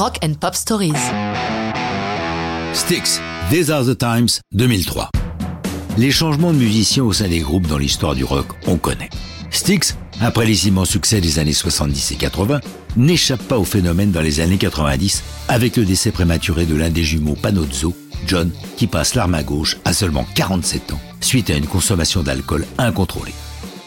Rock and Pop Stories. Styx, These Are the Times, 2003. Les changements de musiciens au sein des groupes dans l'histoire du rock, on connaît. Styx, après les immenses succès des années 70 et 80, n'échappe pas au phénomène dans les années 90 avec le décès prématuré de l'un des jumeaux Panozzo, John, qui passe l'arme à gauche à seulement 47 ans suite à une consommation d'alcool incontrôlée.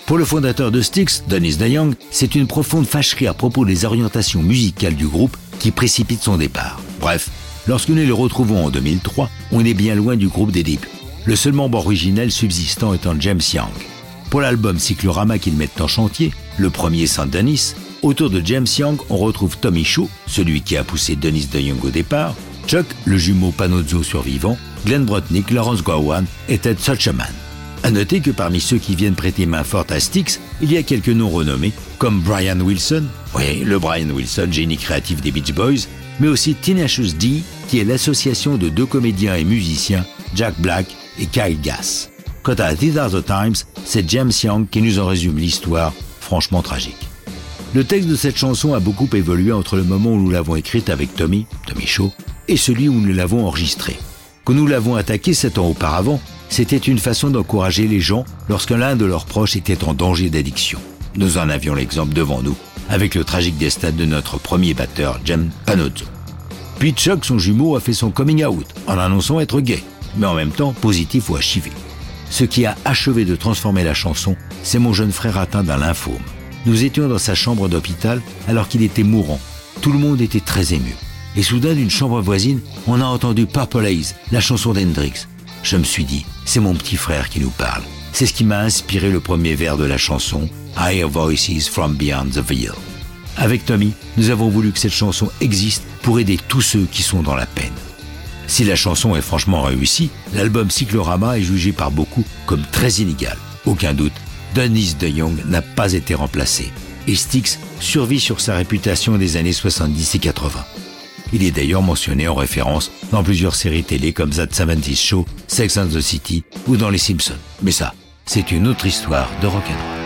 Pour le fondateur de Styx, Dennis DeYoung, c'est une profonde fâcherie à propos des orientations musicales du groupe qui précipite son départ. Bref, lorsque nous les retrouvons en 2003, on est bien loin du groupe des débuts. Le seul membre originel subsistant étant James Young. Pour l'album Cyclorama qu'ils mettent en chantier, le premier sans Dennis, autour de James Young, on retrouve Tommy Shaw, celui qui a poussé Dennis DeYoung au départ, Chuck, le jumeau Panozzo survivant, Glenn Brotnick, Lawrence Gowan et Ted Sucherman. À noter que parmi ceux qui viennent prêter main forte à Styx, il y a quelques noms renommés, comme Brian Wilson, oui, le Brian Wilson, génie créatif des Beach Boys, mais aussi Tenacious D, qui est l'association de deux comédiens et musiciens, Jack Black et Kyle Gass. Quant à These Are Times, c'est James Young qui nous en résume l'histoire, franchement tragique. Le texte de cette chanson a beaucoup évolué entre le moment où nous l'avons écrite avec Tommy, Tommy Shaw, et celui où nous l'avons enregistrée. Quand nous l'avons attaqué sept ans auparavant, c'était une façon d'encourager les gens lorsque l'un de leurs proches était en danger d'addiction. Nous en avions l'exemple devant nous, avec le tragique destin de notre premier batteur, Jem Panozzo. Puis Chuck, son jumeau, a fait son coming out en annonçant être gay, mais en même temps positif ou HIV. Ce qui a achevé de transformer la chanson, c'est mon jeune frère atteint d'un lymphome. Nous étions dans sa chambre d'hôpital alors qu'il était mourant. Tout le monde était très ému. Et soudain, d'une chambre voisine, on a entendu Purple Haze, la chanson d'Hendrix. Je me suis dit, c'est mon petit frère qui nous parle. C'est ce qui m'a inspiré le premier vers de la chanson I Hear Voices from Beyond the Veil. Avec Tommy, nous avons voulu que cette chanson existe pour aider tous ceux qui sont dans la peine. Si la chanson est franchement réussie, l'album Cyclorama est jugé par beaucoup comme très inégal. Aucun doute, Dennis DeYoung n'a pas été remplacé. Et Styx survit sur sa réputation des années 70 et 80. Il est d'ailleurs mentionné en référence dans plusieurs séries télé comme That 70 Show, Sex and the City ou dans Les Simpsons. Mais ça, c'est une autre histoire de rock'n'roll.